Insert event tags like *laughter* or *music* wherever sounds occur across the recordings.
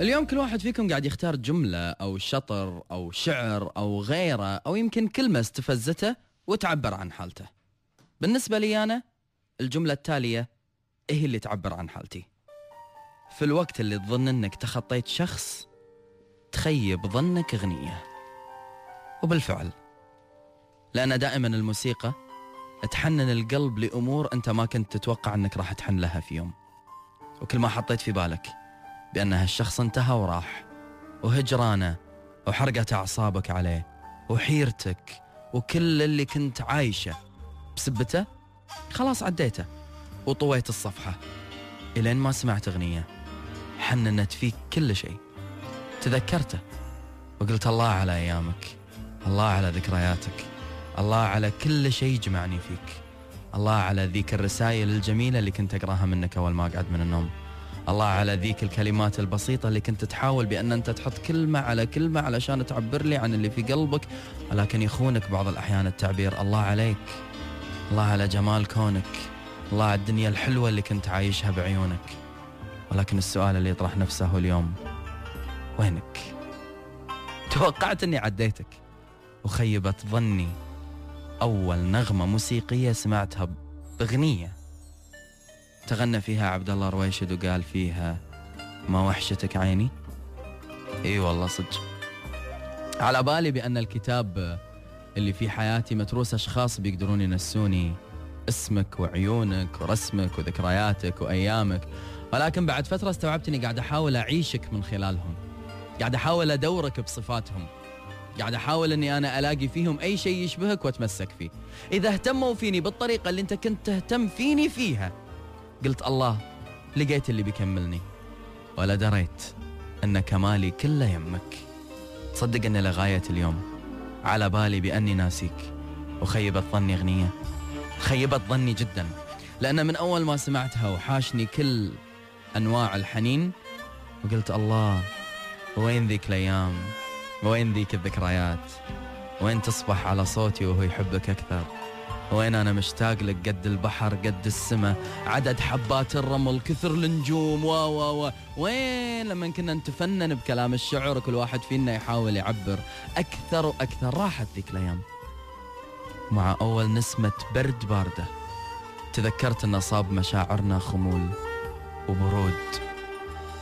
اليوم كل واحد فيكم قاعد يختار جملة أو شطر أو شعر أو غيره أو يمكن كلمة استفزته وتعبر عن حالته. بالنسبة لي أنا الجملة التالية إيه اللي تعبر عن حالتي. في الوقت اللي تظن أنك تخطيت شخص تخيب ظنك أغنية. وبالفعل لأن دائما الموسيقى تحنن القلب لأمور أنت ما كنت تتوقع أنك راح تحن لها في يوم. وكل ما حطيت في بالك بأن هالشخص انتهى وراح. وهجرانه وحرقت أعصابك عليه وحيرتك وكل اللي كنت عايشه. بسبته؟ خلاص عديته وطويت الصفحة. إلين ما سمعت أغنية. حننت فيك كل شيء. تذكرته. وقلت الله على أيامك. الله على ذكرياتك. الله على كل شيء جمعني فيك. الله على ذيك الرسائل الجميلة اللي كنت أقراها منك أول ما أقعد من النوم. الله على ذيك الكلمات البسيطة اللي كنت تحاول بأن أنت تحط كلمة على كلمة علشان تعبر لي عن اللي في قلبك ولكن يخونك بعض الأحيان التعبير. الله عليك. الله على جمال كونك. الله على الدنيا الحلوة اللي كنت عايشها بعيونك. ولكن السؤال اللي يطرح نفسه اليوم وينك؟ توقعت أني عديتك. وخيبت ظني. أول نغمة موسيقية سمعتها بأغنية. تغنى فيها عبد الله رويشد وقال فيها ما وحشتك عيني؟ إي والله صدق. على بالي بأن الكتاب اللي في حياتي متروس أشخاص بيقدرون ينسوني اسمك وعيونك ورسمك وذكرياتك وأيامك ولكن بعد فترة استوعبت أني قاعد أحاول أعيشك من خلالهم. قاعد أحاول أدورك بصفاتهم. قاعد أحاول أني أنا ألاقي فيهم أي شيء يشبهك وأتمسك فيه. إذا اهتموا فيني بالطريقة اللي أنت كنت تهتم فيني فيها قلت الله لقيت اللي بيكملني. ولا دريت أن كمالي كله يمك. تصدق ان لغاية اليوم على بالي بأني ناسيك. وخيبت ظني أغنية. خيبت ظني جدا. لأن من أول ما سمعتها وحاشني كل أنواع الحنين وقلت الله وين ذيك الأيام؟ وين ذيك الذكريات؟ وين تصبح على صوتي وهو يحبك أكثر؟ وين أنا مشتاق لك؟ قد البحر قد السماء عدد حبات الرمل كثر النجوم و و و. وين لما كنا نتفنن بكلام الشعر كل واحد فينا يحاول يعبر. أكثر وأكثر راحت ذيك الأيام. مع أول نسمة برد باردة تذكرت أن صاب مشاعرنا خمول وبرود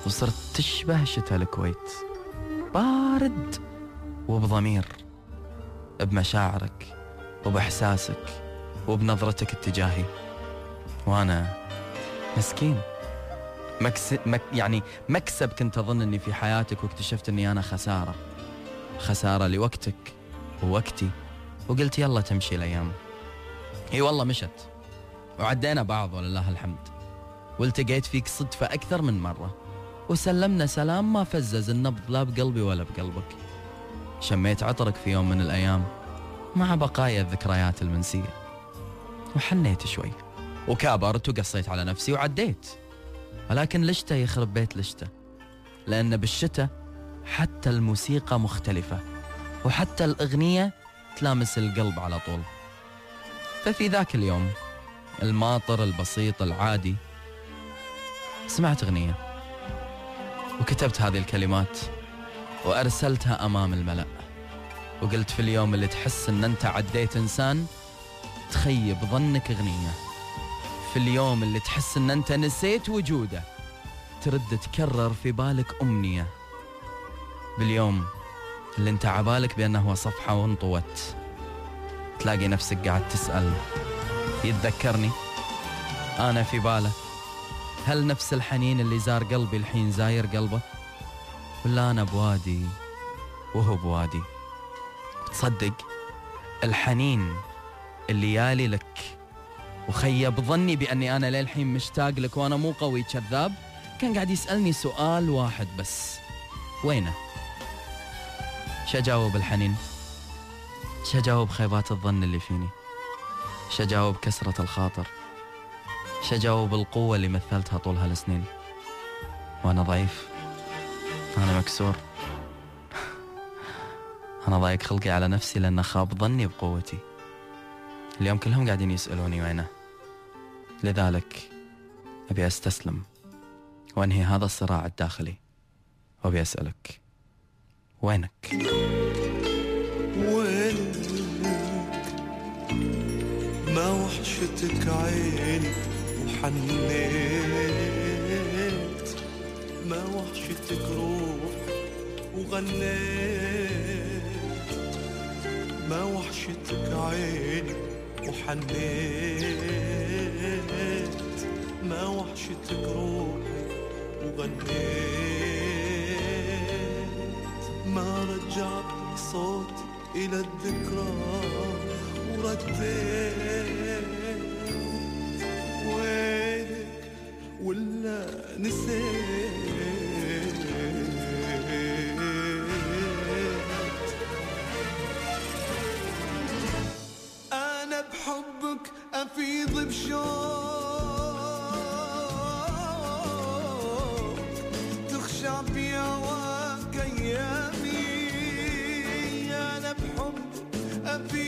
وصرت تشبه شتاء الكويت. بارد وبضمير بمشاعرك وبإحساسك. وبنظرتك اتجاهي وأنا مسكين. مكس... مك... يعني مكسب كنت أظن أني في حياتك واكتشفت أني أنا خسارة. خسارة لوقتك ووقتي. وقلت يلا تمشي الأيام. هي والله مشت. وعدينا بعض ولله الحمد. والتقيت فيك صدفة أكثر من مرة. وسلمنا سلام ما فزز النبض لا بقلبي ولا بقلبك. شميت عطرك في يوم من الأيام مع بقايا الذكريات المنسية. وحنيت شوي. وكابرت وقصيت على نفسي وعديت. ولكن لشته يخرب بيت لشته. لأن بالشتاء حتى الموسيقى مختلفة. وحتى الأغنية تلامس القلب على طول. ففي ذاك اليوم الماطر البسيط العادي سمعت أغنية. وكتبت هذه الكلمات. وأرسلتها أمام الملأ. وقلت في اليوم اللي تحس أن أنت عديت إنسان تخيب ظنك أغنية. في اليوم اللي تحس أن أنت نسيت وجوده ترد تكرر في بالك أمنية. باليوم اللي انت عبالك بأنه هو صفحة وانطوت تلاقي نفسك قاعد تسأل يتذكرني؟ أنا في باله. هل نفس الحنين اللي زار قلبي الحين زاير قلبه؟ ولا أنا بوادي وهو بوادي؟ تصدق الحنين اللي يالي لك. وخيب ظني بأني أنا للحين مشتاق لك وأنا مو قوي كذاب. كان قاعد يسألني سؤال واحد بس. وينه؟ شجاوب الحنين؟ شجاوب خيبات الظن اللي فيني؟ شجاوب كسرة الخاطر؟ شجاوب القوة اللي مثلتها طول هالسنين؟ وأنا ضعيف. أنا مكسور. *laughs* أنا ضايق خلقي على نفسي لأن خاب ظني بقوتي. اليوم كلهم قاعدين يسألوني وينه. لذلك أبي أستسلم وأنهي هذا الصراع الداخلي. وأبي أسألك وينك؟ وينك؟ ما وحشتك عيني وحنيت. ما وحشتك روحي وغنيت. ما وحشتك عيني وحنيت ما وحشتك روحي وغنيت. ما رجعت صوتي إلى الذكرى ورديت. وينك ولا نسيت. هواك أيامي أنا بحبك أفيض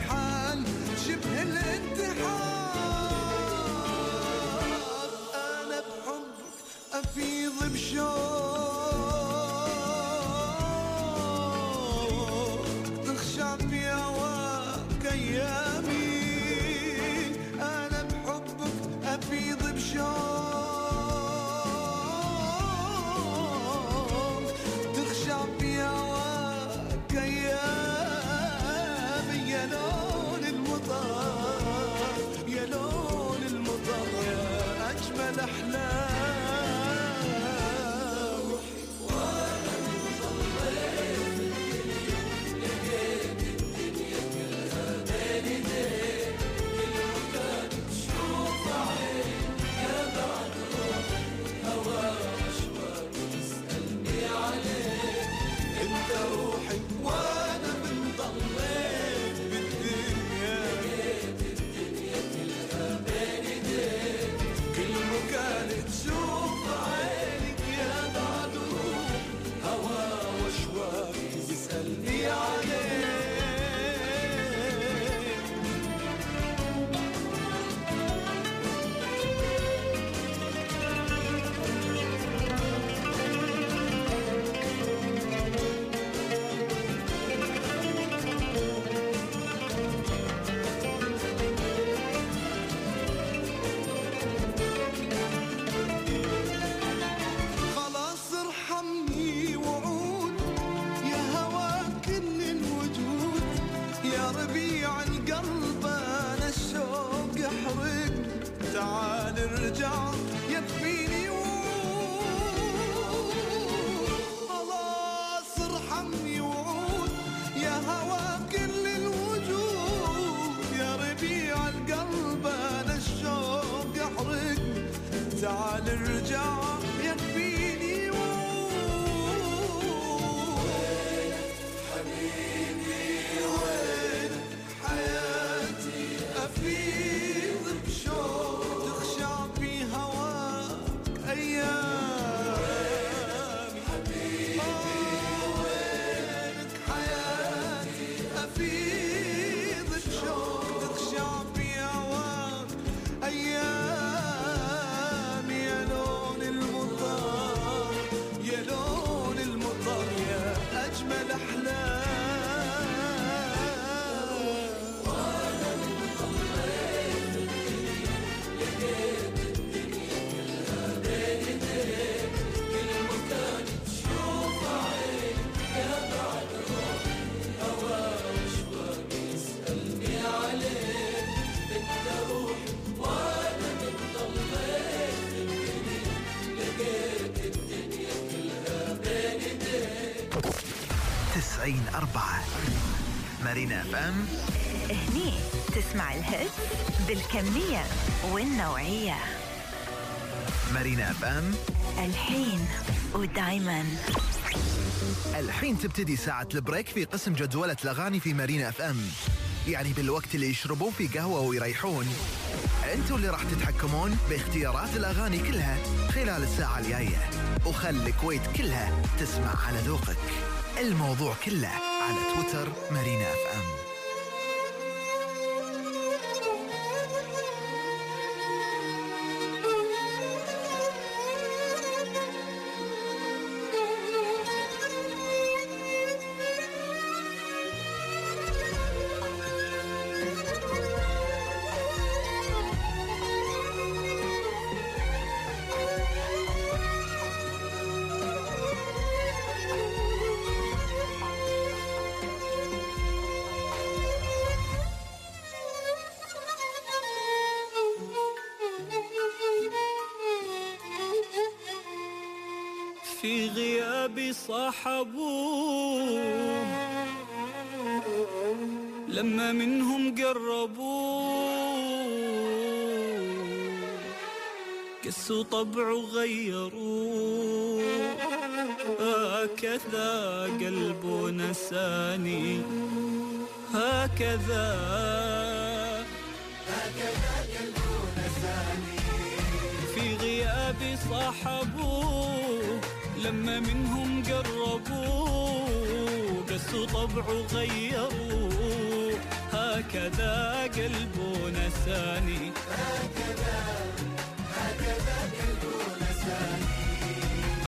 حالي حال شبه الانتحار أنا بحبك أفيض بشوق تعال ارجع أربعة. مارينا أف أم. هني تسمع ال hit بالكمية والنوعية. مارينا أف أم. الحين ودايما. الحين تبتدي ساعة ال break في قسم جدولة الأغاني في مارينا FM. يعني بالوقت اللي يشربون فيه قهوة ويريحون. أنتوا اللي راح تتحكمون باختيارات الأغاني كلها خلال الساعة الجاية. وخلي الكويت كلها تسمع على ذوقك. الموضوع كله على تويتر مارينا اف ام. في غيابي صاحبوه لما منهم قربوه كسوا طبعه غيروه هكذا قلبه نساني هكذا في غيابي صاحبوه لما منهم قربوه قسوا طبعه غيروه هكذا قلبه نساني. هكذا هكذا قلبه نساني.